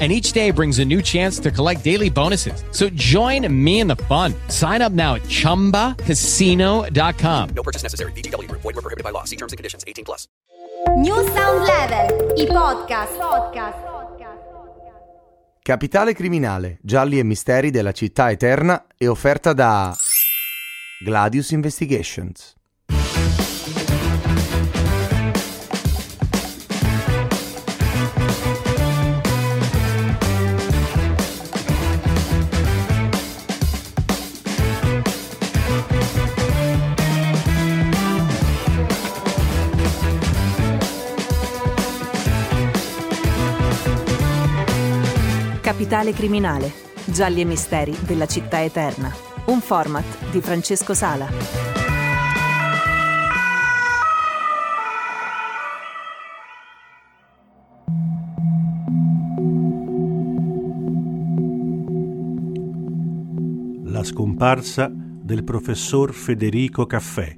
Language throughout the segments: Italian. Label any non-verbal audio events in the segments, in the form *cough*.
and each day brings a new chance to collect daily bonuses. So join me in the fun. Sign up now at ChumbaCasino.com. No purchase necessary. BGW. Void were prohibited by law. See terms and conditions. 18 plus. New Sound Level, i podcast. podcast. Capitale criminale, gialli e misteri della città eterna è offerta da Gladius Investigations. Capitale criminale, gialli e misteri della città eterna. Un format di Francesco Sala. La scomparsa del professor Federico Caffè.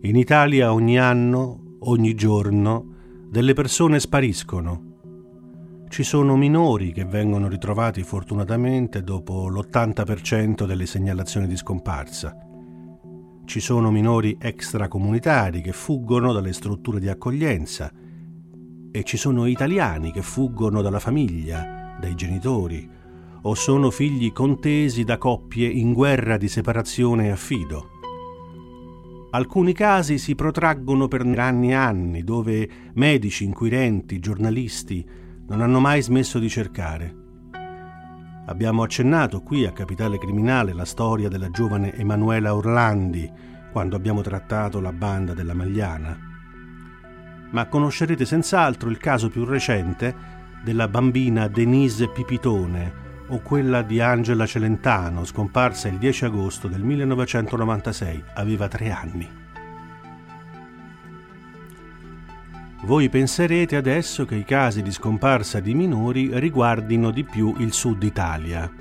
In Italia ogni anno, ogni giorno, delle persone spariscono. Ci sono minori che vengono ritrovati fortunatamente dopo l'80% delle segnalazioni di scomparsa. Ci sono minori extracomunitari che fuggono dalle strutture di accoglienza e ci sono italiani che fuggono dalla famiglia, dai genitori o sono figli contesi da coppie in guerra di separazione e affido. Alcuni casi si protraggono per anni e anni, dove medici, inquirenti, giornalisti non hanno mai smesso di cercare. Abbiamo accennato qui a Capitale Criminale la storia della giovane Emanuela Orlandi quando abbiamo trattato la banda della Magliana. Ma conoscerete senz'altro il caso più recente della bambina Denise Pipitone o quella di Angela Celentano, scomparsa il 10 agosto del 1996, aveva tre anni. Voi penserete adesso che i casi di scomparsa di minori riguardino di più il sud Italia.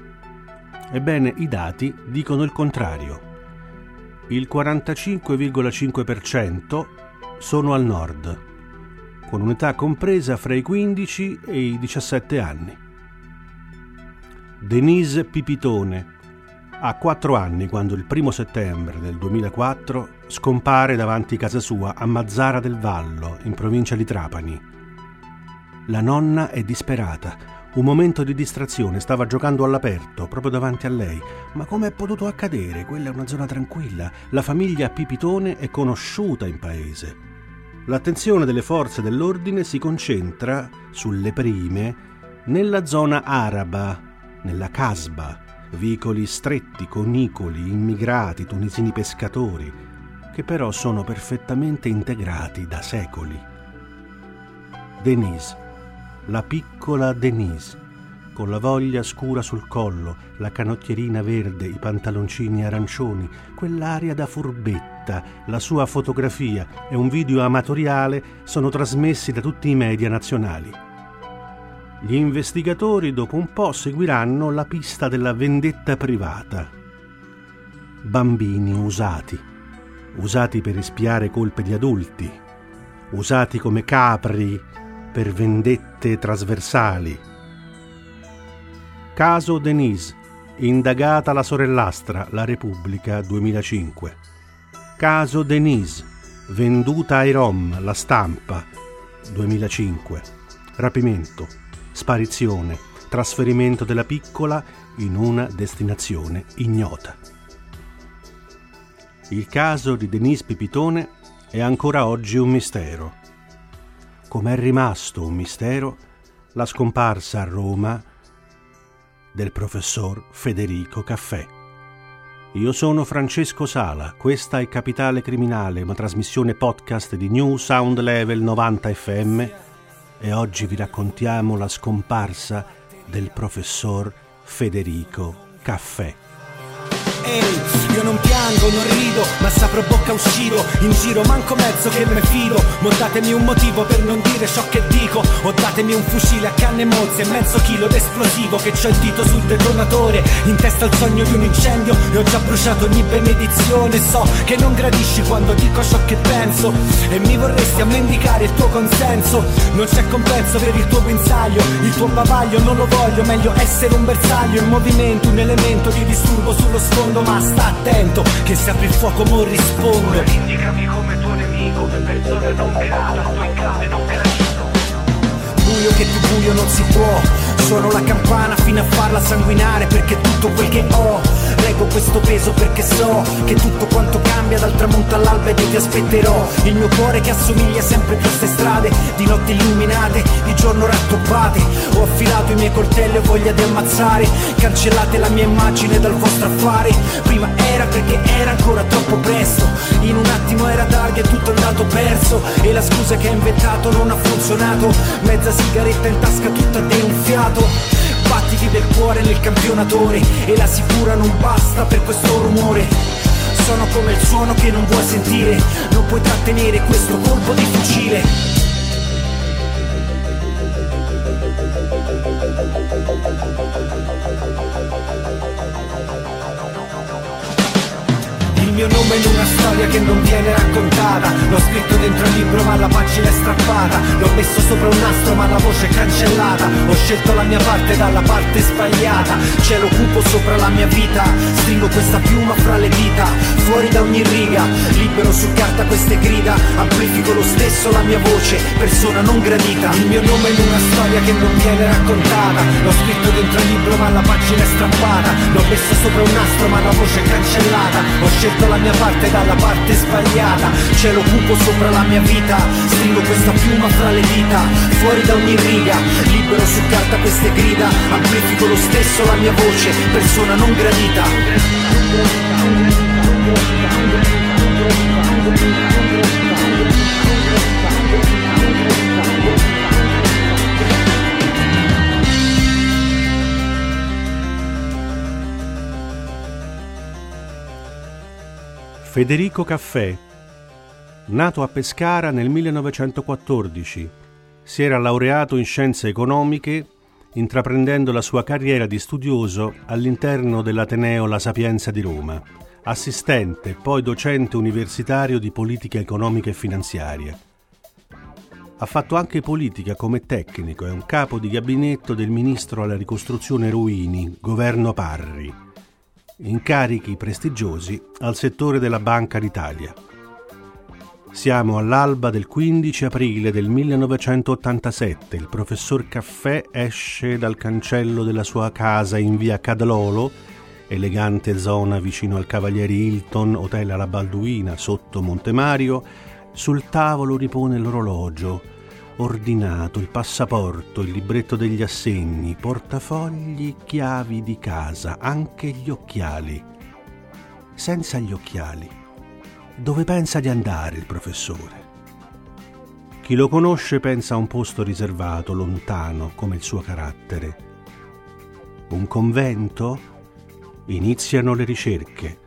Ebbene, i dati dicono il contrario. Il 45,5% sono al nord, con un'età compresa fra i 15 e i 17 anni. Denise Pipitone ha 4 anni quando il primo settembre del 2004 scompare davanti casa sua a Mazzara del Vallo, in provincia di Trapani. La nonna è disperata. Un momento di distrazione, stava giocando all'aperto, proprio davanti a lei. Ma come è potuto accadere? Quella è una zona tranquilla. La famiglia Pipitone è conosciuta in paese. L'attenzione delle forze dell'ordine si concentra, sulle prime, nella zona araba, nella Casba, vicoli stretti, conicoli, immigrati, tunisini pescatori, che però sono perfettamente integrati da secoli. Denise, la piccola Denise, con la voglia scura sul collo, la canottierina verde, i pantaloncini arancioni, quell'aria da furbetta, la sua fotografia e un video amatoriale sono trasmessi da tutti i media nazionali. Gli investigatori dopo un po' seguiranno la pista della vendetta privata. Bambini usati, usati per espiare colpe di adulti, usati come capri per vendette trasversali. Caso Denise, indagata la sorellastra, La Repubblica 2005. Caso Denise, venduta ai Rom, La Stampa 2005. Rapimento sparizione, trasferimento della piccola in una destinazione ignota. Il caso di Denise Pipitone è ancora oggi un mistero. Come è rimasto un mistero la scomparsa a Roma del professor Federico Caffè. Io sono Francesco Sala, questa è Capitale Criminale, una trasmissione podcast di New Sound Level 90 FM e oggi vi raccontiamo la scomparsa del professor Federico Caffè. Ehi, piango, non rido, ma saprò bocca uscito In giro manco mezzo che me fido. Montatemi un motivo per non dire ciò che dico. O datemi un fucile a canne mozze mezzo chilo d'esplosivo Che c'ho il dito sul detonatore. In testa il sogno di un incendio E ho già bruciato ogni benedizione. So che non gradisci quando dico ciò che penso. E mi vorresti a mendicare il tuo consenso. Non c'è compenso per il tuo pensaglio Il tuo bavaglio non lo voglio Meglio essere un bersaglio. In movimento Un elemento di disturbo sullo sfondo ma sta attento che se apri il fuoco mo rispondo. Indicami come tuo nemico, persona non grata, sto in clave non gradito Buio che più buio non si può. Sono la campana fino a farla sanguinare perché tutto quel che ho Reggo questo peso perché so che tutto quanto cambia dal tramonto all'alba ed io ti aspetterò. Il mio cuore che assomiglia sempre più a ste strade Di notte illuminate, di giorno rattoppate. Ho affilato i miei coltelli e voglia di ammazzare. Cancellate la mia immagine dal vostro affare. Prima era perché era ancora troppo presto. In un attimo era tardi e tutto è andato perso. E la scusa che hai inventato non ha funzionato. Mezza sigaretta in tasca tutta de un fiato Battiti del cuore nel campionatore E la sicura non basta per questo rumore. Sono come il suono che non vuoi sentire Non puoi trattenere questo colpo di fucile mio nome in una storia che non viene raccontata. L'ho scritto dentro il libro ma la pagina è strappata. L'ho messo sopra un nastro ma la voce è cancellata. Ho scelto la mia parte dalla parte sbagliata. Cielo cupo sopra la mia vita. Stringo questa piuma fra le dita. Fuori da ogni riga Libero su carta queste grida. Amplifico lo stesso la mia voce Persona non gradita. Il mio nome in una storia che non viene raccontata. L'ho scritto dentro il libro ma la pagina è strappata. L'ho messo sopra un nastro ma la voce è cancellata. Ho scelto la mia parte dalla parte sbagliata. Cielo cupo sopra la mia vita Stringo questa piuma fra le dita. Fuori da ogni riga Libero su carta queste grida. Amplifico lo stesso la mia voce Persona non gradita Federico Caffè, nato a Pescara nel 1914, si era laureato in scienze economiche intraprendendo la sua carriera di studioso all'interno dell'Ateneo La Sapienza di Roma, assistente poi docente universitario di politica economica e finanziaria. Ha fatto anche politica come tecnico e un capo di gabinetto del ministro alla ricostruzione Ruini, governo Parri incarichi prestigiosi al settore della Banca d'Italia. Siamo all'alba del 15 aprile del 1987. Il professor Caffè esce dal cancello della sua casa in via Cadlolo, elegante zona vicino al Cavalieri Hilton, hotel alla Balduina, sotto Montemario. Sul tavolo ripone l'orologio, ordinato, il passaporto, il libretto degli assegni, portafogli, chiavi di casa, anche gli occhiali. Senza gli occhiali, dove pensa di andare il professore? Chi lo conosce pensa a un posto riservato, lontano, come il suo carattere. Un convento? Iniziano le ricerche.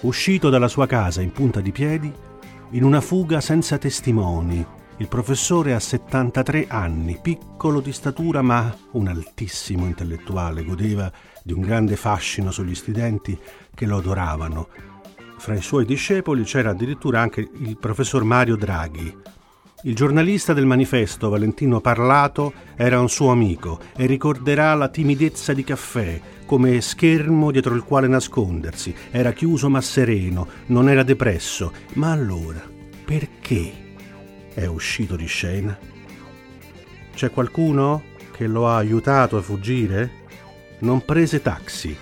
Uscito dalla sua casa in punta di piedi, in una fuga senza testimoni, il professore ha 73 anni, piccolo di statura ma un altissimo intellettuale, godeva di un grande fascino sugli studenti che lo adoravano. Fra i suoi discepoli c'era addirittura anche il professor Mario Draghi. Il giornalista del manifesto, Valentino Parlato, era un suo amico e ricorderà la timidezza di caffè come schermo dietro il quale nascondersi. Era chiuso ma sereno, non era depresso. Ma allora, perché? È uscito di scena? C'è qualcuno che lo ha aiutato a fuggire? Non prese taxi,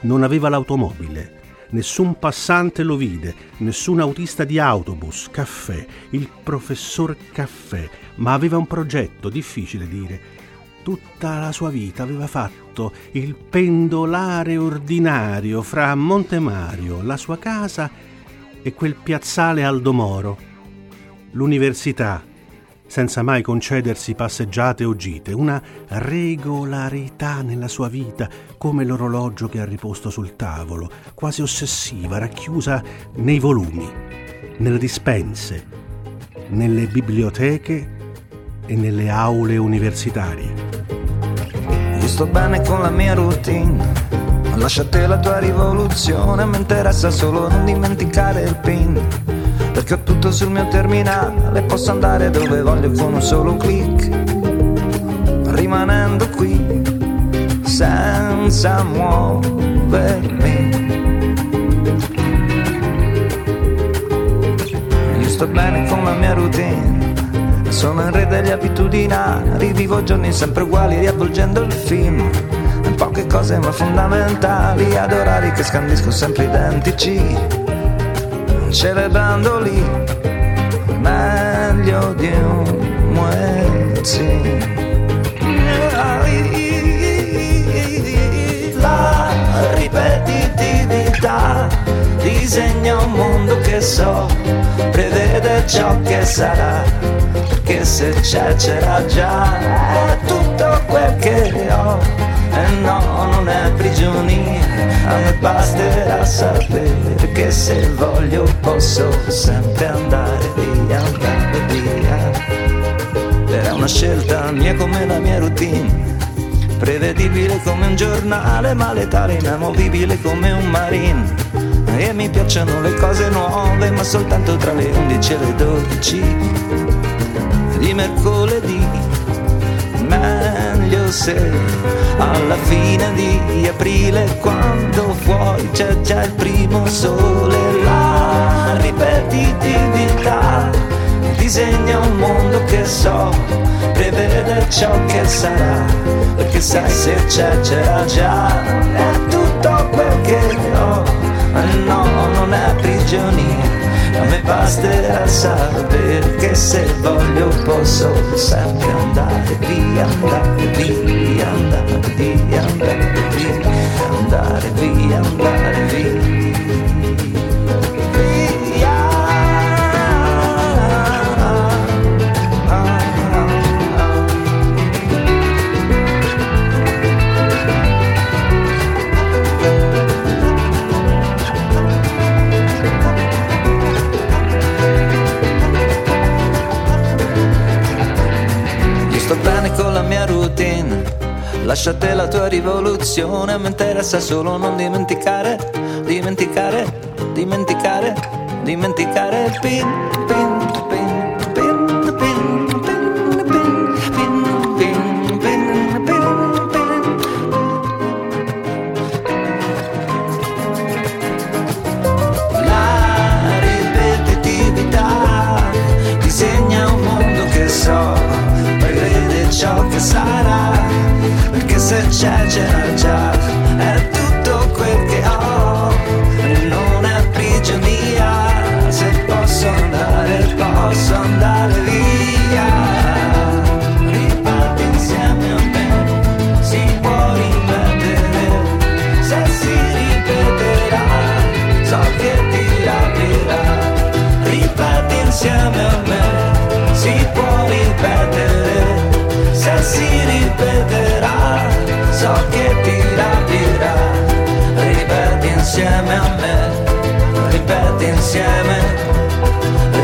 non aveva l'automobile, Nessun passante lo vide, nessun autista di autobus, caffè, il professor caffè, ma aveva un progetto, difficile dire. Tutta la sua vita aveva fatto il pendolare ordinario fra Montemario, la sua casa e quel piazzale Aldomoro. L'università, senza mai concedersi passeggiate o gite, una regolarità nella sua vita, come l'orologio che ha riposto sul tavolo, quasi ossessiva, racchiusa nei volumi, nelle dispense, nelle biblioteche e nelle aule universitarie. Io sto bene con la mia routine, lasciate la tua rivoluzione, mi interessa solo non dimenticare il pin perché ho tutto sul mio terminale, posso andare dove voglio con un solo clic, rimanendo qui senza muovermi. Io sto bene con la mia routine, sono in re degli abitudinari, vivo giorni sempre uguali riavvolgendo il film. Poche cose ma fondamentali, ad orari che scandisco sempre identici celebrando lì meglio di un muezzin. La ripetitività disegna un mondo che so, prevede ciò che sarà, perché se c'è c'era già, è tutto quel che ho, e no, non è prigionia, a me basterà sapere che se voglio posso sempre andare via, andare via. Era una scelta mia come la mia routine, prevedibile come un giornale, ma letale, inamovibile come un marine. E mi piacciono le cose nuove, ma soltanto tra le 11 e le 12 di mercoledì. Se alla fine di aprile, quando fuori c'è già il primo sole, la ripetitività disegna un mondo che so, prevede ciò che sarà, perché sai se c'è c'era già, è tutto quel che ho no, non è prigionia. A me basterà sapere che se voglio posso sempre andare via, andare via, andare via, andare via, andare via, andare via. Lasciate la tua rivoluzione, mi interessa solo non dimenticare, dimenticare, dimenticare, dimenticare. Pin, pin, cha. Insieme,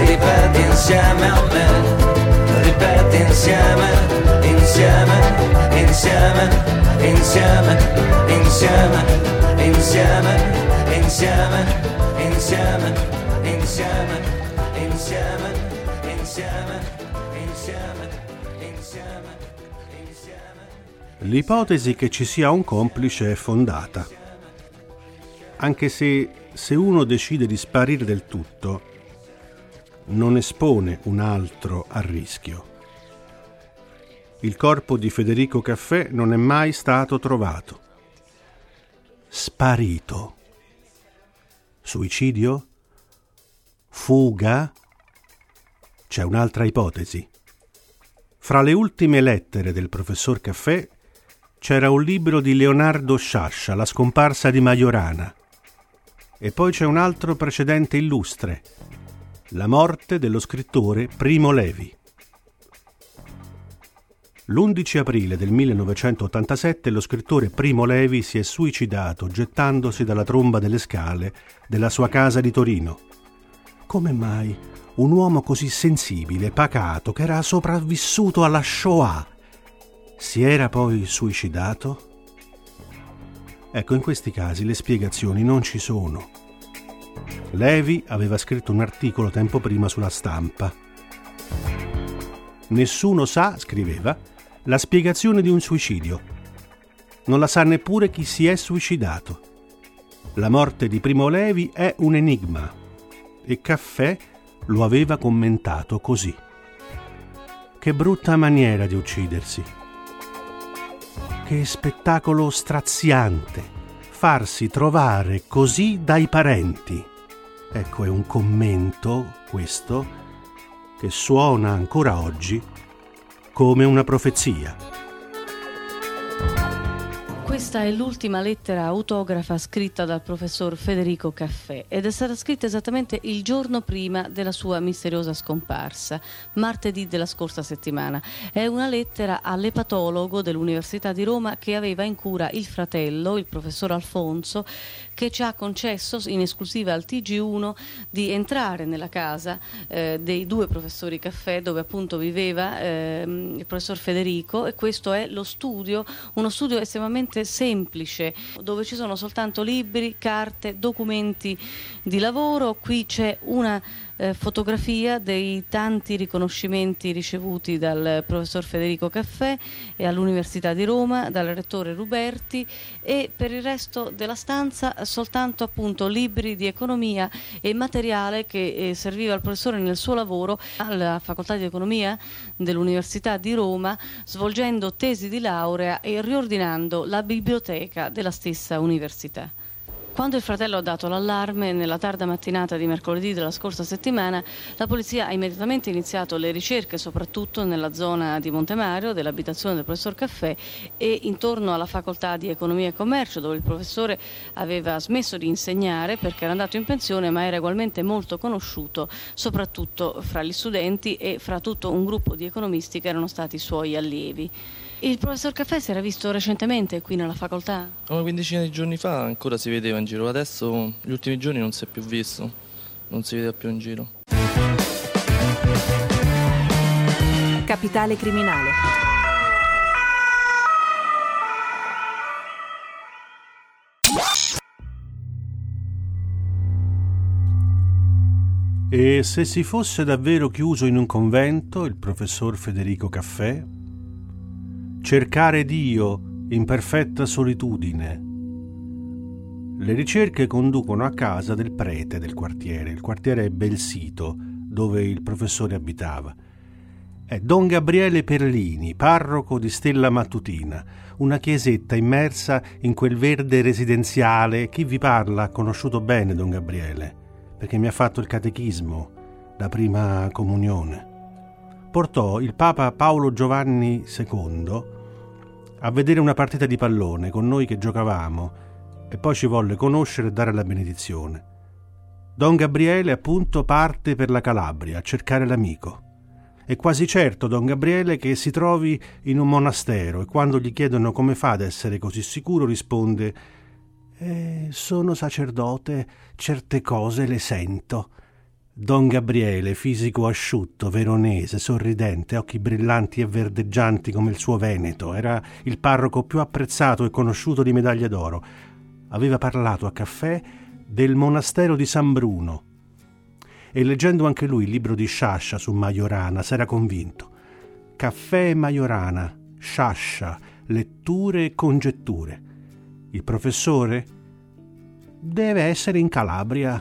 ripeti insieme a me, ripeti insieme, insieme, insieme, insieme, insieme, insieme, insieme, insieme, insieme, insieme, insieme, insieme, insieme. L'ipotesi che ci sia un complice è fondata, anche se se uno decide di sparire del tutto, non espone un altro a rischio. Il corpo di Federico Caffè non è mai stato trovato. Sparito. Suicidio? Fuga? C'è un'altra ipotesi. Fra le ultime lettere del professor Caffè c'era un libro di Leonardo Sciascia, La scomparsa di Majorana. E poi c'è un altro precedente illustre, La morte dello scrittore Primo Levi. L'11 aprile del 1987 lo scrittore Primo Levi si è suicidato gettandosi dalla tromba delle scale della sua casa di Torino. Come mai un uomo così sensibile, pacato, che era sopravvissuto alla Shoah, si era poi suicidato? Ecco, in questi casi le spiegazioni non ci sono. Levi aveva scritto un articolo tempo prima sulla stampa. Nessuno sa, scriveva, la spiegazione di un suicidio. Non la sa neppure chi si è suicidato. La morte di Primo Levi è un enigma e Caffè lo aveva commentato così. Che brutta maniera di uccidersi. Che spettacolo straziante farsi trovare così dai parenti. Ecco, è un commento, questo, che suona ancora oggi come una profezia. Questa è l'ultima lettera autografa scritta dal professor Federico Caffè ed è stata scritta esattamente il giorno prima della sua misteriosa scomparsa, martedì della scorsa settimana. È una lettera all'epatologo dell'Università di Roma che aveva in cura il fratello, il professor Alfonso, che ci ha concesso in esclusiva al TG1 di entrare nella casa eh, dei due professori Caffè dove appunto viveva eh, il professor Federico e questo è lo studio, uno studio estremamente semplice dove ci sono soltanto libri, carte, documenti di lavoro. Qui c'è una eh, fotografia dei tanti riconoscimenti ricevuti dal professor Federico Caffè e all'Università di Roma, dal rettore Ruberti e per il resto della stanza soltanto appunto libri di economia e materiale che eh, serviva al professore nel suo lavoro alla facoltà di economia dell'Università di Roma svolgendo tesi di laurea e riordinando la biblioteca della stessa università. Quando il fratello ha dato l'allarme nella tarda mattinata di mercoledì della scorsa settimana, la polizia ha immediatamente iniziato le ricerche soprattutto nella zona di Montemario, dell'abitazione del professor Caffè e intorno alla facoltà di economia e commercio dove il professore aveva smesso di insegnare perché era andato in pensione ma era ugualmente molto conosciuto soprattutto fra gli studenti e fra tutto un gruppo di economisti che erano stati suoi allievi. Il professor Caffè si era visto recentemente qui nella facoltà? Una quindicina di giorni fa ancora si vedeva in giro, adesso gli ultimi giorni non si è più visto, non si vedeva più in giro. Capitale criminale. E se si fosse davvero chiuso in un convento il professor Federico Caffè? Cercare Dio in perfetta solitudine. Le ricerche conducono a casa del prete del quartiere. Il quartiere è Belsito, dove il professore abitava. È Don Gabriele Perlini, parroco di Stella Mattutina, una chiesetta immersa in quel verde residenziale. Chi vi parla ha conosciuto bene Don Gabriele, perché mi ha fatto il catechismo, la prima comunione. Portò il Papa Paolo Giovanni II a vedere una partita di pallone con noi che giocavamo e poi ci volle conoscere e dare la benedizione. Don Gabriele appunto parte per la Calabria a cercare l'amico. È quasi certo Don Gabriele che si trovi in un monastero e quando gli chiedono come fa ad essere così sicuro risponde eh, sono sacerdote, certe cose le sento. Don Gabriele, fisico asciutto, veronese, sorridente, occhi brillanti e verdeggianti come il suo Veneto, era il parroco più apprezzato e conosciuto di medaglia d'oro. Aveva parlato a caffè del monastero di San Bruno e leggendo anche lui il libro di Sciascia su Majorana s'era convinto. Caffè e Majorana, Sciascia, letture e congetture. Il professore deve essere in Calabria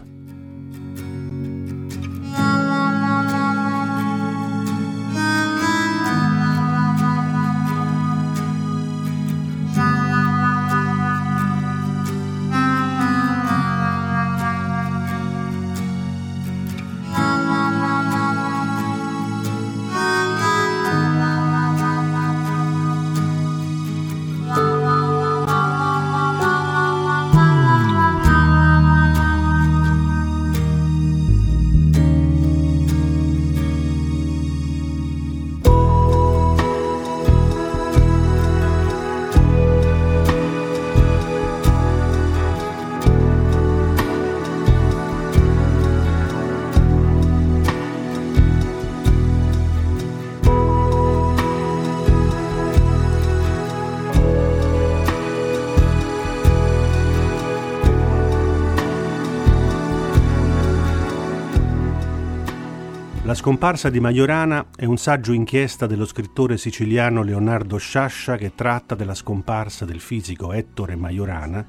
scomparsa di Majorana è un saggio inchiesta dello scrittore siciliano Leonardo Sciascia che tratta della scomparsa del fisico Ettore Majorana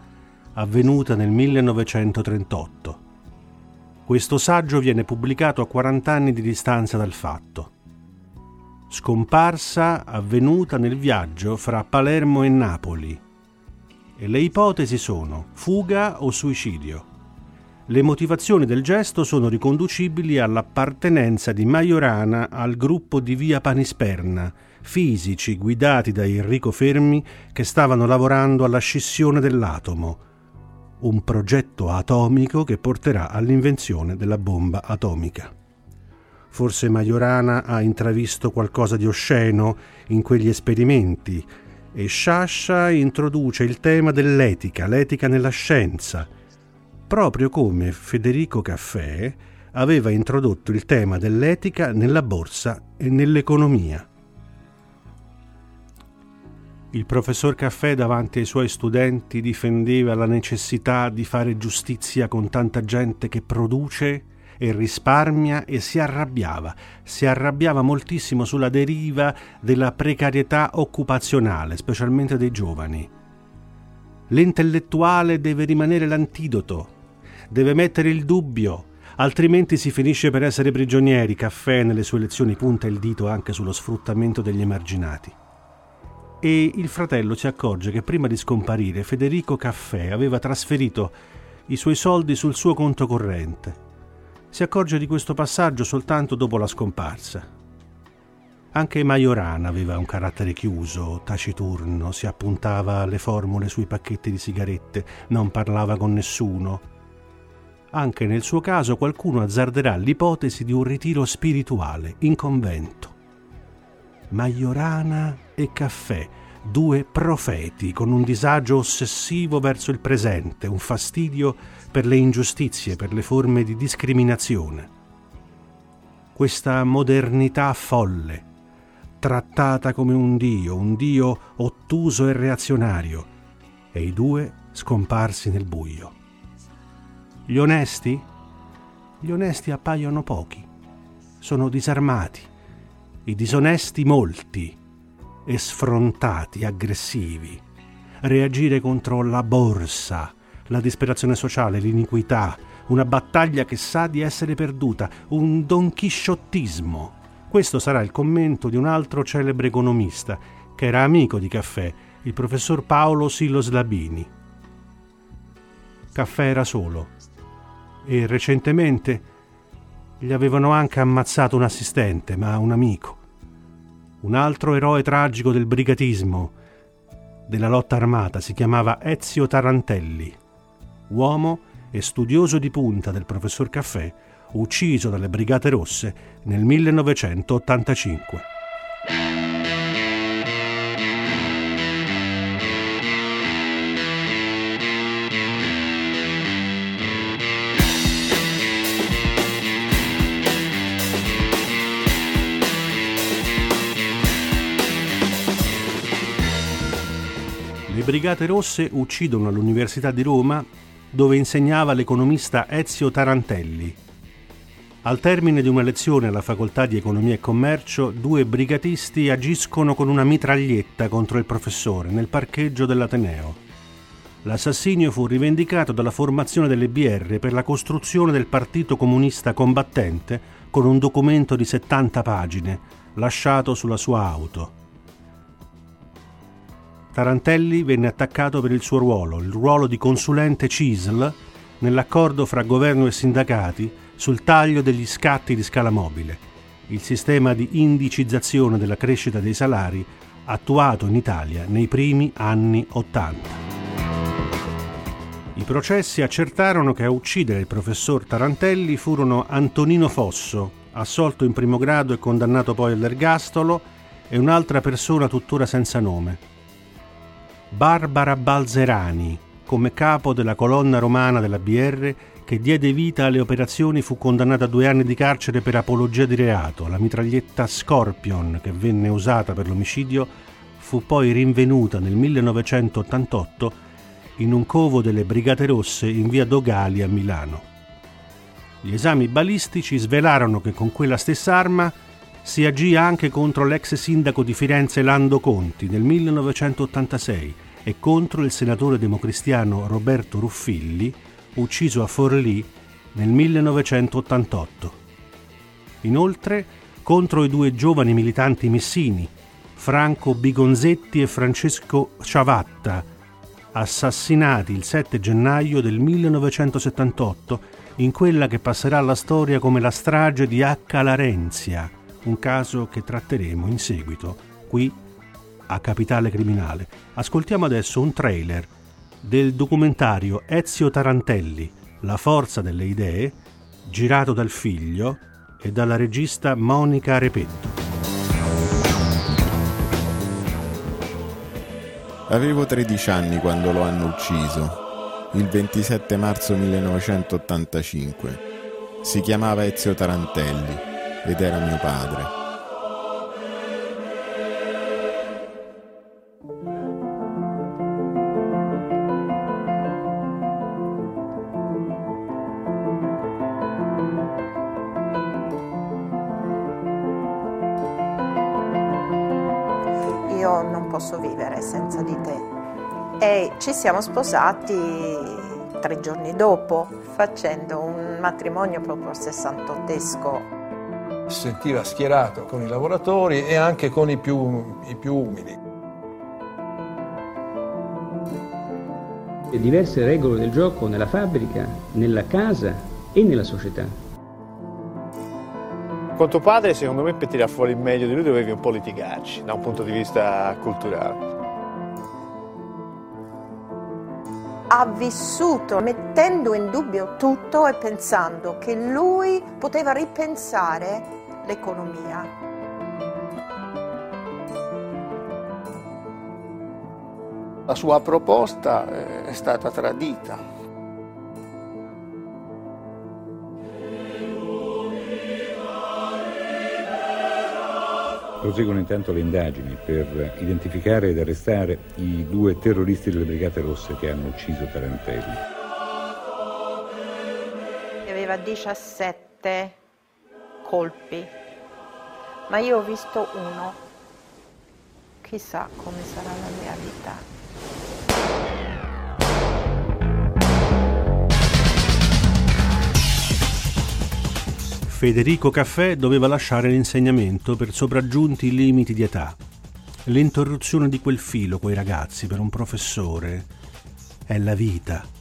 avvenuta nel 1938. Questo saggio viene pubblicato a 40 anni di distanza dal fatto. Scomparsa avvenuta nel viaggio fra Palermo e Napoli. E le ipotesi sono fuga o suicidio. Le motivazioni del gesto sono riconducibili all'appartenenza di Majorana al gruppo di Via Panisperna, fisici guidati da Enrico Fermi che stavano lavorando alla scissione dell'atomo, un progetto atomico che porterà all'invenzione della bomba atomica. Forse Majorana ha intravisto qualcosa di osceno in quegli esperimenti e Sciascia introduce il tema dell'etica, l'etica nella scienza, proprio come Federico Caffè aveva introdotto il tema dell'etica nella borsa e nell'economia. Il professor Caffè davanti ai suoi studenti difendeva la necessità di fare giustizia con tanta gente che produce e risparmia e si arrabbiava, si arrabbiava moltissimo sulla deriva della precarietà occupazionale, specialmente dei giovani. L'intellettuale deve rimanere l'antidoto deve mettere il dubbio, altrimenti si finisce per essere prigionieri. Caffè nelle sue lezioni punta il dito anche sullo sfruttamento degli emarginati. E il fratello si accorge che prima di scomparire Federico Caffè aveva trasferito i suoi soldi sul suo conto corrente. Si accorge di questo passaggio soltanto dopo la scomparsa. Anche Majorana aveva un carattere chiuso, taciturno, si appuntava alle formule sui pacchetti di sigarette, non parlava con nessuno, anche nel suo caso qualcuno azzarderà l'ipotesi di un ritiro spirituale in convento. Majorana e Caffè, due profeti con un disagio ossessivo verso il presente, un fastidio per le ingiustizie, per le forme di discriminazione. Questa modernità folle, trattata come un dio, un dio ottuso e reazionario, e i due scomparsi nel buio. Gli onesti? Gli onesti appaiono pochi, sono disarmati, i disonesti molti e sfrontati, aggressivi. Reagire contro la borsa, la disperazione sociale, l'iniquità, una battaglia che sa di essere perduta, un donchisciottismo. Questo sarà il commento di un altro celebre economista che era amico di Caffè, il professor Paolo Silos Labini. Caffè era solo, e recentemente gli avevano anche ammazzato un assistente, ma un amico. Un altro eroe tragico del brigatismo, della lotta armata, si chiamava Ezio Tarantelli, uomo e studioso di punta del professor Caffè, ucciso dalle Brigate Rosse nel 1985. Brigate Rosse uccidono all'Università di Roma dove insegnava l'economista Ezio Tarantelli. Al termine di una lezione alla Facoltà di Economia e Commercio, due brigatisti agiscono con una mitraglietta contro il professore nel parcheggio dell'Ateneo. L'assassinio fu rivendicato dalla formazione delle BR per la costruzione del Partito Comunista Combattente con un documento di 70 pagine lasciato sulla sua auto. Tarantelli venne attaccato per il suo ruolo, il ruolo di consulente CISL, nell'accordo fra governo e sindacati sul taglio degli scatti di scala mobile, il sistema di indicizzazione della crescita dei salari attuato in Italia nei primi anni Ottanta. I processi accertarono che a uccidere il professor Tarantelli furono Antonino Fosso, assolto in primo grado e condannato poi all'ergastolo, e un'altra persona tuttora senza nome, Barbara Balzerani, come capo della colonna romana della BR che diede vita alle operazioni fu condannata a due anni di carcere per apologia di reato. La mitraglietta Scorpion, che venne usata per l'omicidio, fu poi rinvenuta nel 1988 in un covo delle Brigate Rosse in via Dogali a Milano. Gli esami balistici svelarono che con quella stessa arma si agì anche contro l'ex sindaco di Firenze Lando Conti nel 1986 e contro il senatore democristiano Roberto Ruffilli, ucciso a Forlì nel 1988. Inoltre contro i due giovani militanti messini, Franco Bigonzetti e Francesco Ciavatta, assassinati il 7 gennaio del 1978 in quella che passerà alla storia come la strage di H. Larenzia, un caso che tratteremo in seguito qui a Capitale Criminale. Ascoltiamo adesso un trailer del documentario Ezio Tarantelli, La forza delle idee, girato dal figlio e dalla regista Monica Repetto. Avevo 13 anni quando lo hanno ucciso, il 27 marzo 1985. Si chiamava Ezio Tarantelli ed era mio padre. io non posso vivere senza di te. E ci siamo sposati tre giorni dopo, facendo un matrimonio proprio sessantottesco. Si sentiva schierato con i lavoratori e anche con i più, i più umili. Diverse regole del gioco nella fabbrica, nella casa e nella società. Con tuo padre, secondo me, per tirare fuori il meglio di lui dovevi un po' litigarci da un punto di vista culturale. Ha vissuto mettendo in dubbio tutto e pensando che lui poteva ripensare l'economia. La sua proposta eh, è stata tradita. Proseguono intanto le indagini per identificare ed arrestare i due terroristi delle Brigate Rosse che hanno ucciso Tarantelli. Aveva 17 colpi, ma io ho visto uno. Chissà come sarà la mia vita. Federico Caffè doveva lasciare l'insegnamento per sopraggiunti limiti di età. L'interruzione di quel filo coi ragazzi per un professore è la vita.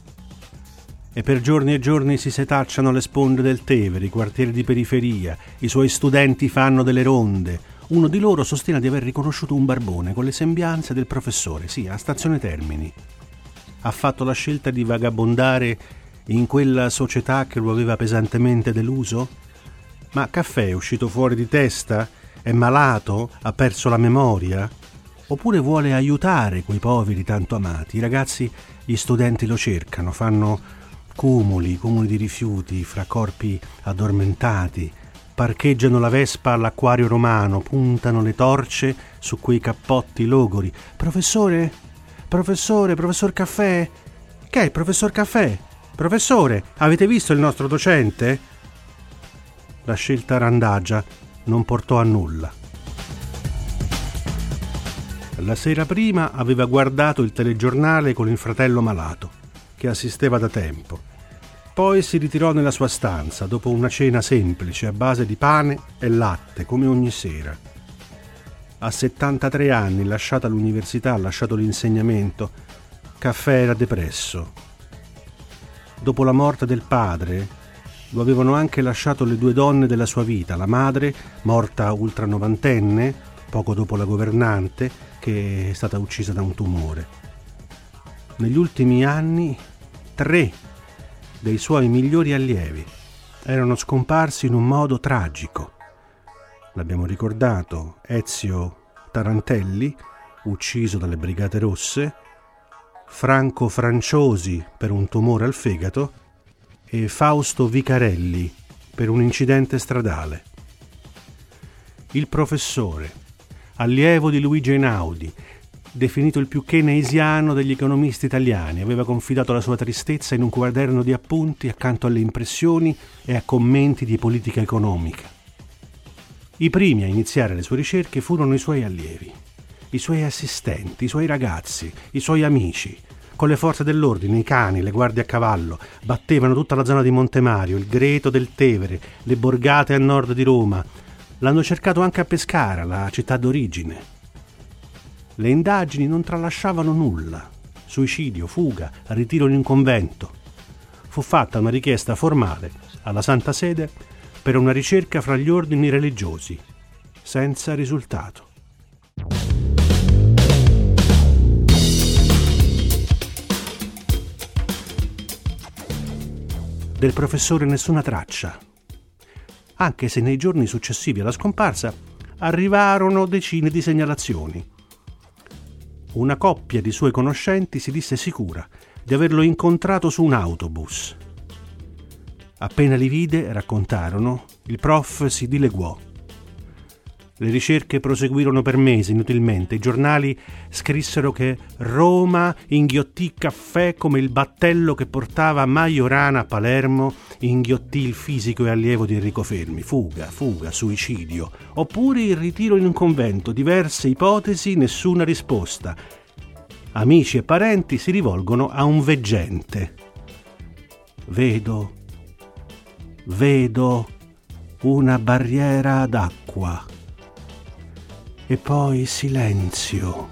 E per giorni e giorni si setacciano le sponde del Tevere, i quartieri di periferia, i suoi studenti fanno delle ronde. Uno di loro sostiene di aver riconosciuto un barbone con le sembianze del professore, sì, a stazione Termini. Ha fatto la scelta di vagabondare in quella società che lo aveva pesantemente deluso? Ma Caffè è uscito fuori di testa? È malato? Ha perso la memoria? Oppure vuole aiutare quei poveri tanto amati? I ragazzi, gli studenti lo cercano, fanno cumuli, cumuli di rifiuti fra corpi addormentati, parcheggiano la Vespa all'acquario romano, puntano le torce su quei cappotti logori. Professore? Professore, professor Caffè? Che è professor Caffè? Professore, avete visto il nostro docente? la scelta randagia non portò a nulla. La sera prima aveva guardato il telegiornale con il fratello malato, che assisteva da tempo. Poi si ritirò nella sua stanza dopo una cena semplice a base di pane e latte, come ogni sera. A 73 anni, lasciata l'università, lasciato l'insegnamento, Caffè era depresso. Dopo la morte del padre, lo avevano anche lasciato le due donne della sua vita, la madre, morta ultranovantenne, poco dopo la governante, che è stata uccisa da un tumore. Negli ultimi anni, tre dei suoi migliori allievi erano scomparsi in un modo tragico. L'abbiamo ricordato, Ezio Tarantelli, ucciso dalle Brigate Rosse, Franco Franciosi per un tumore al fegato e Fausto Vicarelli per un incidente stradale. Il professore, allievo di Luigi Einaudi, definito il più keynesiano degli economisti italiani, aveva confidato la sua tristezza in un quaderno di appunti accanto alle impressioni e a commenti di politica economica. I primi a iniziare le sue ricerche furono i suoi allievi, i suoi assistenti, i suoi ragazzi, i suoi amici. Con le forze dell'ordine, i cani, le guardie a cavallo, battevano tutta la zona di Montemario, il Greto del Tevere, le borgate a nord di Roma. L'hanno cercato anche a Pescara, la città d'origine. Le indagini non tralasciavano nulla. Suicidio, fuga, ritiro in un convento. Fu fatta una richiesta formale alla Santa Sede per una ricerca fra gli ordini religiosi, senza risultato. Del professore nessuna traccia, anche se nei giorni successivi alla scomparsa arrivarono decine di segnalazioni una coppia di suoi conoscenti si disse sicura di averlo incontrato su un autobus. Appena li vide, raccontarono, il prof si dileguò. Le ricerche proseguirono per mesi inutilmente. I giornali scrissero che Roma inghiottì caffè come il battello che portava Majorana a Palermo inghiottì il fisico e allievo di Enrico Fermi. Fuga, fuga, suicidio. Oppure il ritiro in un convento. Diverse ipotesi, nessuna risposta. Amici e parenti si rivolgono a un veggente. Vedo, vedo una barriera d'acqua e poi silenzio.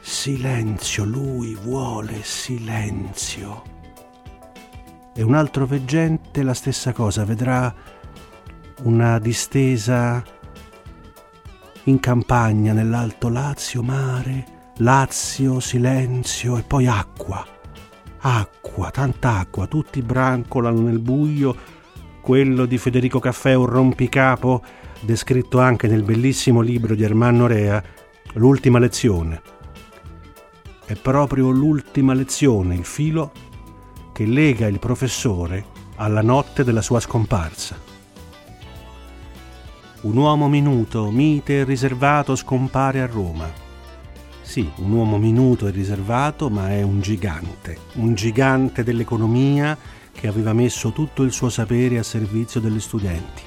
Silenzio, lui vuole silenzio. E un altro veggente la stessa cosa, vedrà una distesa in campagna nell'Alto Lazio, mare, Lazio, silenzio e poi acqua. Acqua, tanta acqua, tutti brancolano nel buio. Quello di Federico Caffè un rompicapo descritto anche nel bellissimo libro di Ermanno Rea, L'ultima lezione. È proprio l'ultima lezione, il filo che lega il professore alla notte della sua scomparsa. Un uomo minuto, mite e riservato scompare a Roma. Sì, un uomo minuto e riservato, ma è un gigante, un gigante dell'economia che aveva messo tutto il suo sapere a servizio degli studenti.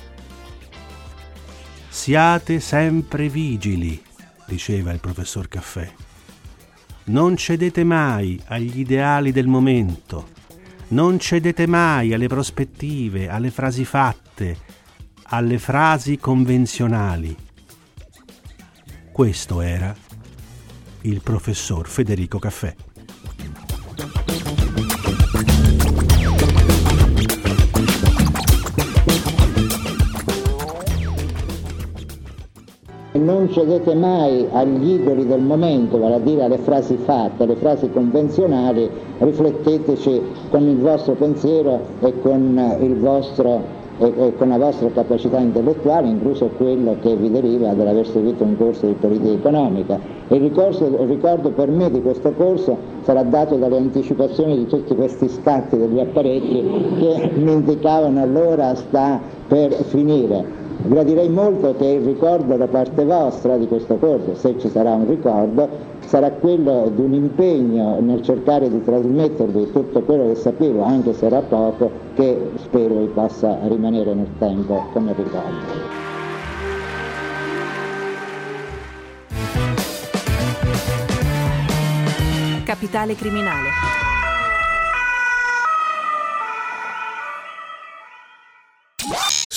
Siate sempre vigili, diceva il professor Caffè. Non cedete mai agli ideali del momento, non cedete mai alle prospettive, alle frasi fatte, alle frasi convenzionali. Questo era il professor Federico Caffè. Non cedete mai agli idoli del momento, vale a dire alle frasi fatte, alle frasi convenzionali, rifletteteci con il vostro pensiero e con, vostro, e, e con la vostra capacità intellettuale, incluso quello che vi deriva dall'aver seguito un corso di politica economica. Il ricorso, il ricordo per me di questo corso sarà dato dalle anticipazioni di tutti questi scatti degli apparecchi che mi indicavano l'ora sta per finire. Gradirei molto che il ricordo da parte vostra di questo corso, se ci sarà un ricordo, sarà quello di un impegno nel cercare di trasmettervi tutto quello che sapevo, anche se era poco, che spero vi possa rimanere nel tempo come ricordo. Capitale criminale.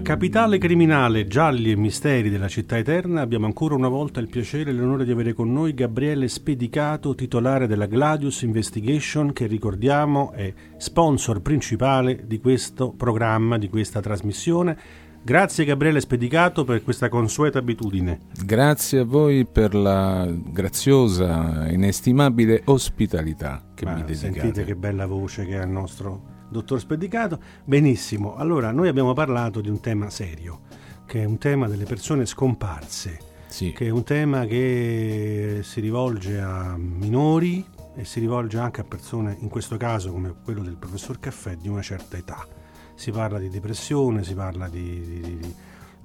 A Capitale Criminale, Gialli e Misteri della Città Eterna abbiamo ancora una volta il piacere e l'onore di avere con noi Gabriele Spedicato, titolare della Gladius Investigation, che ricordiamo è sponsor principale di questo programma, di questa trasmissione. Grazie Gabriele Spedicato per questa consueta abitudine. Grazie a voi per la graziosa, inestimabile ospitalità che Ma mi dedicate. Sentite che bella voce che ha il nostro dottor Spedicato. Benissimo, allora noi abbiamo parlato di un tema serio, che è un tema delle persone scomparse, Sì. che è un tema che si rivolge a minori e si rivolge anche a persone, in questo caso come quello del professor Caffè, di una certa età. Si parla di depressione, si parla di... di- di-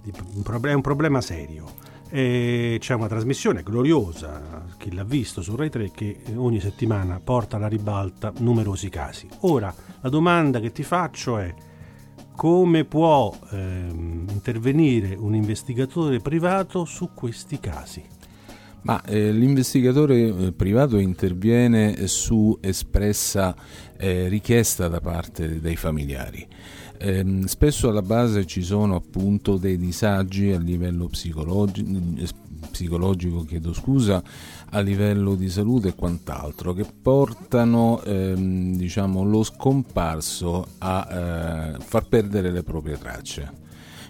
di è un problema serio. E c'è una trasmissione gloriosa, chi l'ha visto su Rai 3, che ogni settimana porta alla ribalta numerosi casi. Ora, la domanda che ti faccio è come può ehm, intervenire un investigatore privato su questi casi? Ma eh, l'investigatore eh, privato interviene su espressa eh, richiesta da parte dei familiari. Ehm, spesso alla base ci sono appunto dei disagi a livello psicologi- eh, psicologico, chiedo scusa, a livello di salute e quant'altro, che portano ehm, diciamo, lo scomparso a eh, far perdere le proprie tracce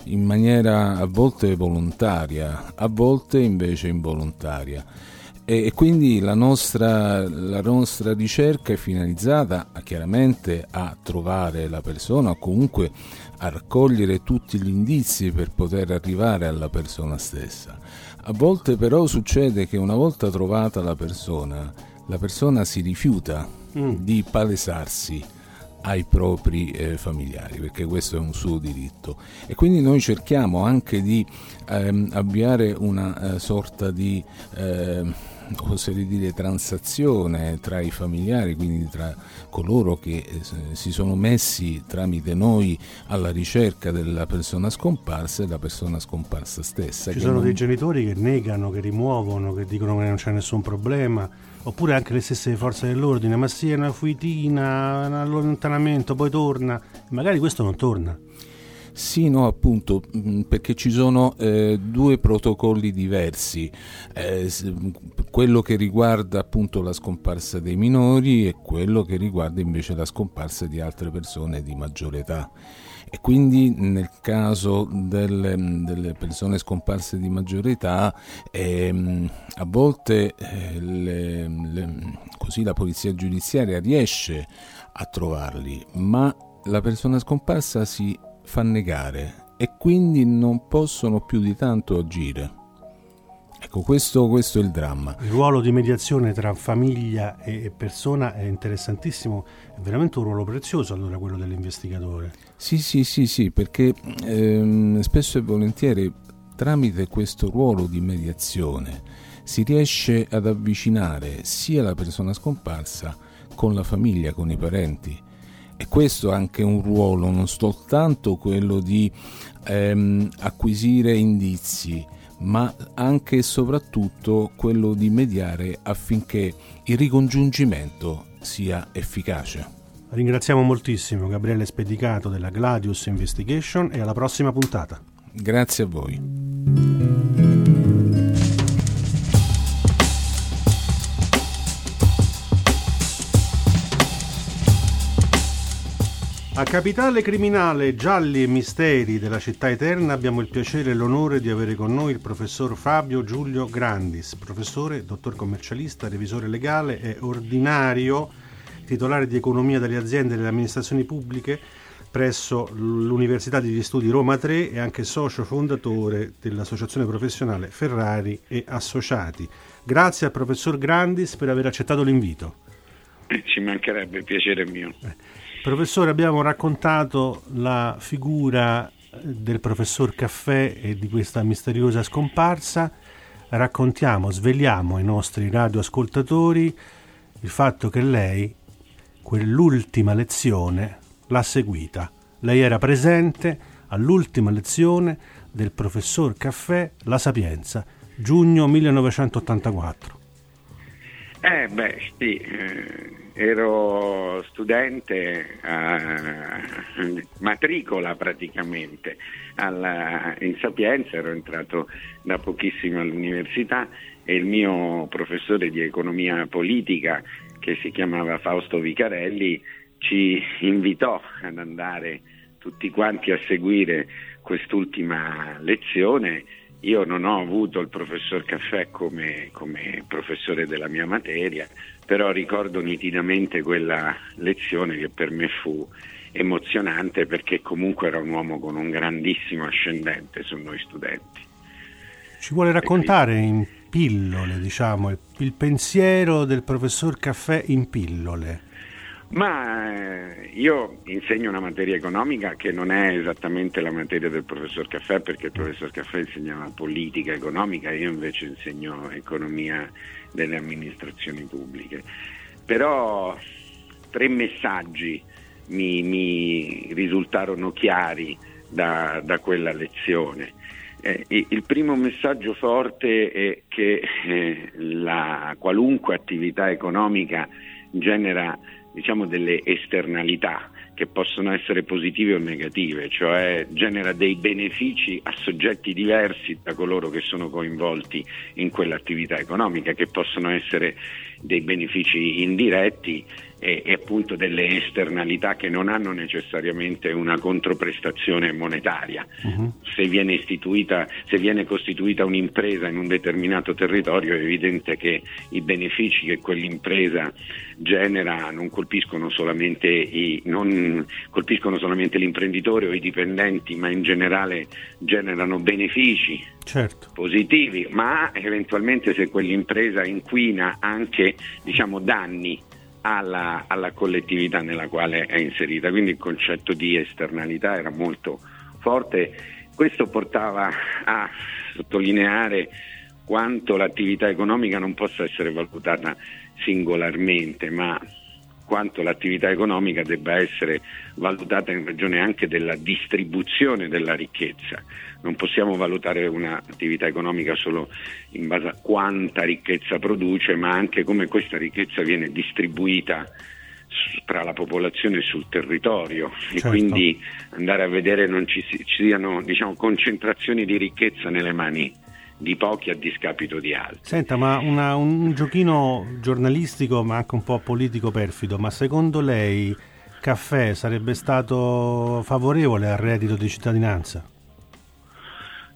in maniera a volte volontaria, a volte invece involontaria. E, quindi la nostra, la nostra ricerca è finalizzata a, chiaramente a trovare la persona o comunque a raccogliere tutti gli indizi per poter arrivare alla persona stessa. A volte però succede che una volta trovata la persona, la persona si rifiuta di palesarsi ai propri eh, familiari, perché questo è un suo diritto. E quindi noi cerchiamo anche di ehm, avviare una eh, sorta di, eh, oserei dire, transazione tra i familiari, quindi tra coloro che eh, si sono messi tramite noi alla ricerca della persona scomparsa e la persona scomparsa stessa. Ci sono non- dei genitori che negano, che rimuovono, che dicono che non c'è nessun problema, oppure anche le stesse forze dell'ordine, ma sì, è una fuitina, un allontanamento, poi torna. Magari questo non torna. Sì, no, appunto, mh, perché ci sono eh, due protocolli diversi, eh, quello che riguarda appunto la scomparsa dei minori e quello che riguarda invece la scomparsa di altre persone di maggiore età. E quindi nel caso delle, delle persone scomparse di maggiore età, ehm, a volte eh, le- le- così la polizia giudiziaria riesce a trovarli, ma la persona scomparsa si fa negare e quindi non possono più di tanto agire. Ecco, questo, questo è il dramma. Il ruolo di mediazione tra famiglia e persona è interessantissimo, è veramente un ruolo prezioso allora quello dell'investigatore. Sì, sì, sì, sì, perché ehm, spesso e volentieri tramite questo ruolo di mediazione si riesce ad avvicinare sia la persona scomparsa con la famiglia, con i parenti. E questo è anche un ruolo, non soltanto quello di ehm, acquisire indizi, ma anche e soprattutto quello di mediare affinché il ricongiungimento sia efficace. Ringraziamo moltissimo Gabriele Spedicato della Gladius Investigation e alla prossima puntata. Grazie a voi. A Capitale Criminale, Gialli e Misteri della Città Eterna abbiamo il piacere e l'onore di avere con noi il professor Fabio Giulio Grandis, professore, dottor commercialista, revisore legale e ordinario, titolare di economia delle aziende e delle amministrazioni pubbliche presso l'Università degli Studi Roma 3 e anche socio fondatore dell'associazione professionale Ferrari e Associati. Grazie al professor Grandis per aver accettato l'invito. Ci mancherebbe, il piacere mio. Professore, abbiamo raccontato la figura del professor Caffè e di questa misteriosa scomparsa. Raccontiamo, sveliamo ai nostri radioascoltatori il fatto che lei, quell'ultima lezione, l'ha seguita. Lei era presente all'ultima lezione del professor Caffè La Sapienza, giugno 1984. Eh beh, sì, eh, ero studente a matricola praticamente alla, in Sapienza, ero entrato da pochissimo all'università e il mio professore di economia politica che si chiamava Fausto Vicarelli ci invitò ad andare tutti quanti a seguire quest'ultima lezione. Io non ho avuto il professor Caffè come, come professore della mia materia, però ricordo nitidamente quella lezione che per me fu emozionante perché comunque era un uomo con un grandissimo ascendente su noi studenti. Ci vuole raccontare in pillole, diciamo, il, il pensiero del professor Caffè in pillole. Ma eh, io insegno una materia economica che non è esattamente la materia del professor Caffè perché il professor Caffè insegnava politica economica, io invece insegno economia delle amministrazioni pubbliche. Però tre messaggi mi, mi risultarono chiari da, da quella lezione. Eh, il primo messaggio forte è che eh, la, qualunque attività economica genera diciamo, delle esternalità che possono essere positive o negative, cioè genera dei benefici a soggetti diversi da coloro che sono coinvolti in quell'attività economica, che possono essere dei benefici indiretti e, e, appunto delle esternalità che non hanno necessariamente una controprestazione monetaria. Uh-huh. Se, viene se viene costituita un'impresa in un determinato territorio è evidente che i benefici che quell'impresa genera non colpiscono solamente, i, non colpiscono solamente l'imprenditore o i dipendenti, ma in generale generano benefici certo. positivi, ma eventualmente se quell'impresa inquina anche diciamo, danni alla, alla, collettività nella quale è inserita, quindi il concetto di esternalità era molto forte. Questo portava a sottolineare quanto l'attività economica non possa essere valutata singolarmente, ma quanto l'attività economica debba essere valutata in ragione anche della distribuzione della ricchezza. Non possiamo valutare un'attività economica solo in base a quanta ricchezza produce, ma anche come questa ricchezza viene distribuita tra la popolazione e sul territorio certo. e quindi andare a vedere non ci, ci siano diciamo, concentrazioni di ricchezza nelle mani di pochi a discapito di altri. Senta, ma una, un giochino giornalistico ma anche un po' politico perfido, ma secondo lei Caffè sarebbe stato favorevole al reddito di cittadinanza?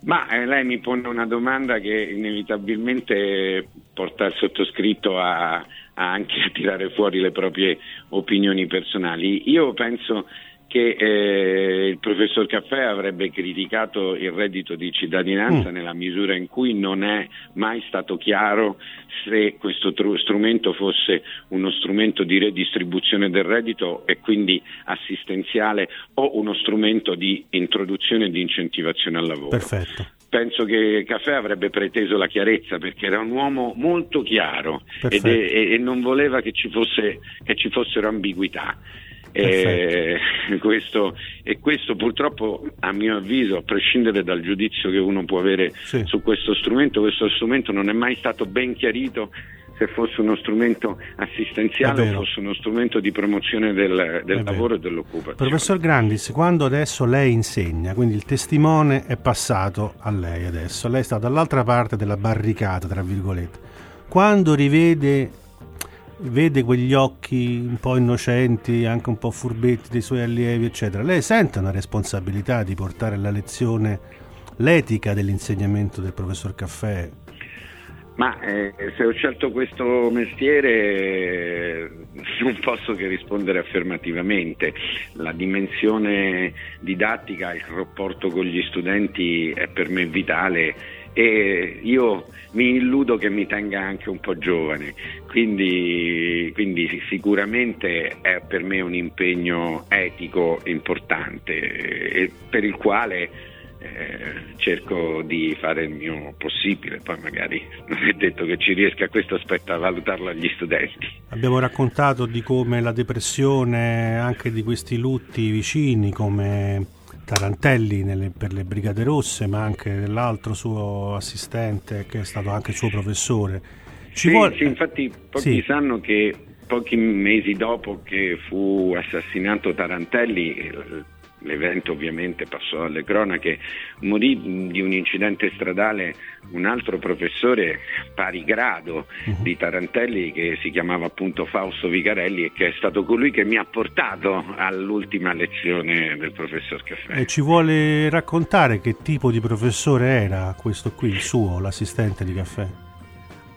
Ma eh, lei mi pone una domanda che inevitabilmente porta il sottoscritto a, a anche a tirare fuori le proprie opinioni personali. Io penso che eh, il professor Caffè avrebbe criticato il reddito di cittadinanza mm. nella misura in cui non è mai stato chiaro se questo tr- strumento fosse uno strumento di redistribuzione del reddito e quindi assistenziale o uno strumento di introduzione e di incentivazione al lavoro. Perfetto penso che Caffè avrebbe preteso la chiarezza perché era un uomo molto chiaro e, e, non voleva che ci, fosse, che ci fossero ambiguità. E *laughs* questo, e questo, purtroppo a mio avviso, a prescindere dal giudizio che uno può avere sì. su questo strumento, questo strumento non è mai stato ben chiarito se fosse uno strumento assistenziale o fosse uno strumento di promozione del, del lavoro e dell'occupazione. Professor Grandis, quando adesso lei insegna, quindi il testimone è passato a lei adesso, lei sta dall'altra parte della barricata, tra virgolette, quando rivede vede quegli occhi un po' innocenti, anche un po' furbetti dei suoi allievi, eccetera, lei sente una responsabilità di portare la lezione, l'etica dell'insegnamento del professor Caffè? Ma eh, se ho scelto questo mestiere non posso che rispondere affermativamente. La dimensione didattica, il rapporto con gli studenti è per me vitale e io mi illudo che mi tenga anche un po' giovane, quindi, quindi sicuramente è per me un impegno etico importante per il quale eh, cerco di fare il mio possibile, poi magari non è detto che ci riesca questo aspetto a valutarlo agli studenti. Abbiamo raccontato di come la depressione, anche di questi lutti vicini, come Tarantelli nelle, per le Brigate Rosse, ma anche dell'altro suo assistente che è stato anche suo professore. Ci sì, vuole... sì, infatti pochi sì. sanno che pochi mesi dopo che fu assassinato Tarantelli, eh, l'evento ovviamente passò alle cronache, morì di un incidente stradale un altro professore pari grado di Tarantelli che si chiamava appunto Fausto Vicarelli e che è stato colui che mi ha portato all'ultima lezione del professor Caffè. E ci vuole raccontare che tipo di professore era questo qui, il suo, l'assistente di Caffè?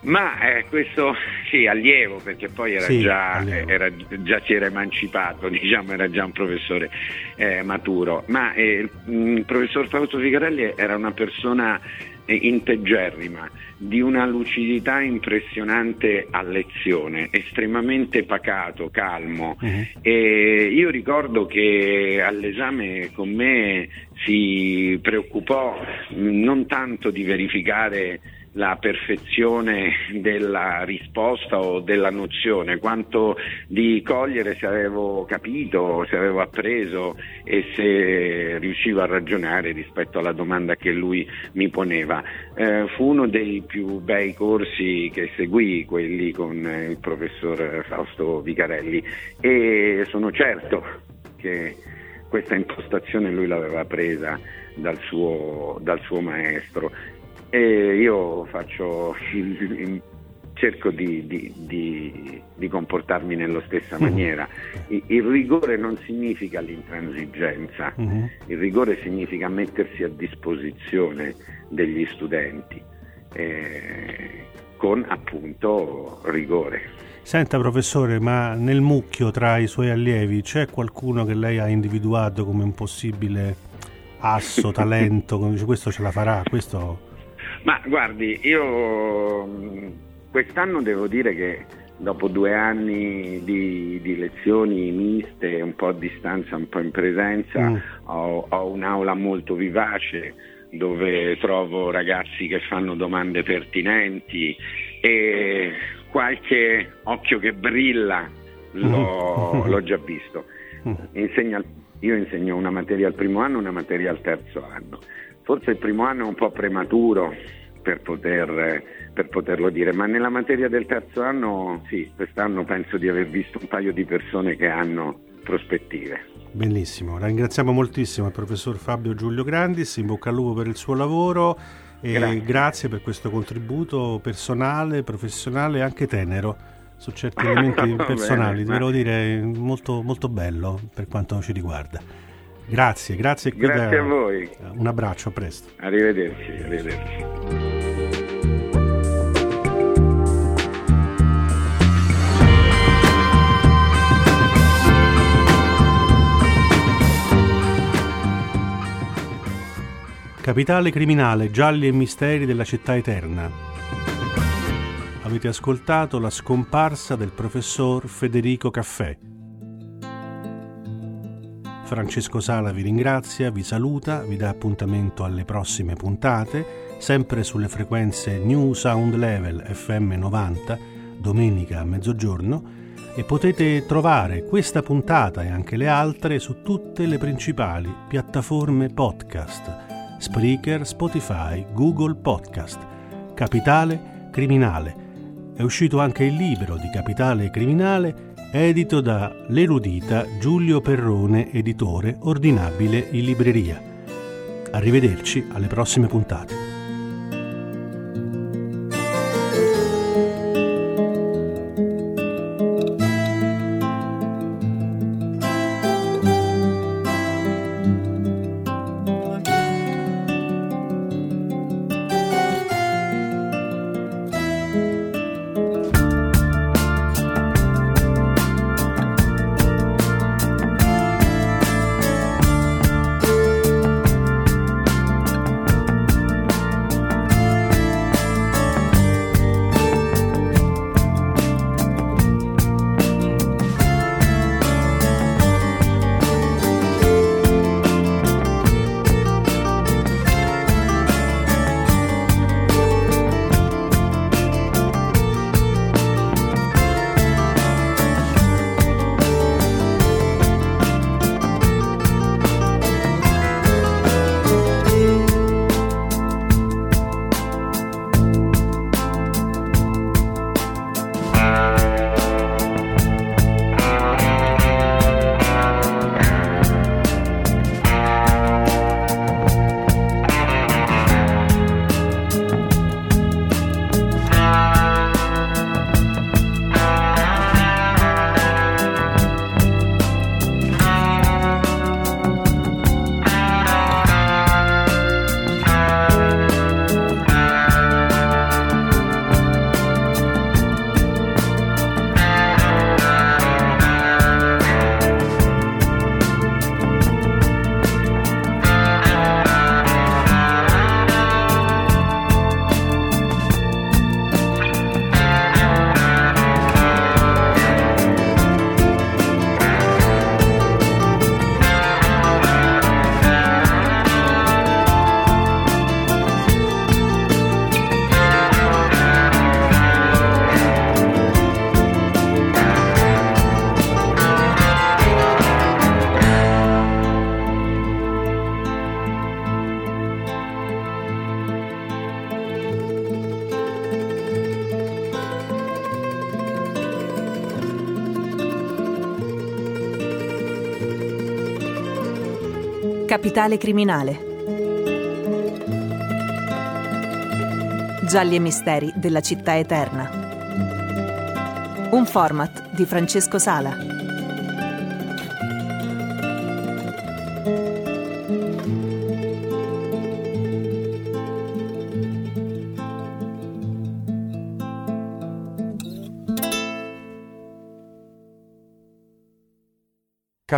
Ma eh, questo sì, allievo, perché poi era Sì, già, era, già si era emancipato, *laughs* diciamo, era già un professore eh, maturo. Ma eh, il professor Fausto Ficarelli era una persona eh, integerrima, di una lucidità impressionante a lezione, estremamente pacato, calmo. E io ricordo che all'esame con me si preoccupò mh, non tanto di verificare la perfezione della risposta o della nozione, quanto di cogliere se avevo capito, se avevo appreso e se riuscivo a ragionare rispetto alla domanda che lui mi poneva. Eh, fu uno dei più bei corsi che seguì, quelli con il professor Fausto Vicarelli e sono certo che questa impostazione lui l'aveva presa dal suo, dal suo maestro e io faccio *laughs* cerco di, di- di- di comportarmi nella stessa maniera. I- Il rigore non significa l'intransigenza, il rigore significa mettersi a disposizione degli studenti eh, con appunto rigore. Senta professore, ma nel mucchio tra i suoi allievi c'è qualcuno che lei ha individuato come un possibile asso, *laughs* talento, come dice questo ce la farà, questo... Ma guardi, io mh, quest'anno devo dire che dopo due anni di, di lezioni miste, un po' a distanza, un po' in presenza, Mm. ho, ho un'aula molto vivace dove trovo ragazzi che fanno domande pertinenti e qualche occhio che brilla l'ho, l'ho già visto. Insegna- io insegno una materia al primo anno e una materia al terzo anno. Forse il primo anno è un po' prematuro per, poter, per poterlo dire, ma nella materia del terzo anno sì, quest'anno penso di aver visto un paio di persone che hanno prospettive. Bellissimo, ringraziamo moltissimo il professor Fabio Giulio Grandis, in bocca al lupo per il suo lavoro e Grazie. grazie, per questo contributo personale, professionale e anche tenero su certi elementi *laughs* personali, devo dire molto, molto bello per quanto ci riguarda. Grazie, grazie. Grazie da- a voi. Un abbraccio, a presto. Arrivederci, arrivederci. Capitale criminale, gialli e misteri della città eterna. Avete ascoltato la scomparsa del professor Federico Caffè. Francesco Sala vi ringrazia, vi saluta, vi dà appuntamento alle prossime puntate, sempre sulle frequenze New Sound Level FM 90, domenica a mezzogiorno, e potete trovare questa puntata e anche le altre su tutte le principali piattaforme podcast. Spreaker, Spotify, Google Podcast. Capitale Criminale. È uscito anche il libro di Capitale Criminale, edito da l'erudita Giulio Perrone, editore, ordinabile in libreria. Arrivederci alle prossime puntate. Capitale criminale. Gialli e misteri della città eterna. Un format di Francesco Sala.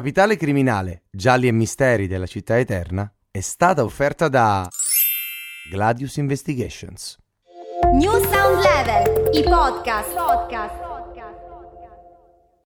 Capitale criminale, gialli e misteri della città eterna è stata offerta da Gladius Investigations. New Sound Level, i podcast. podcast.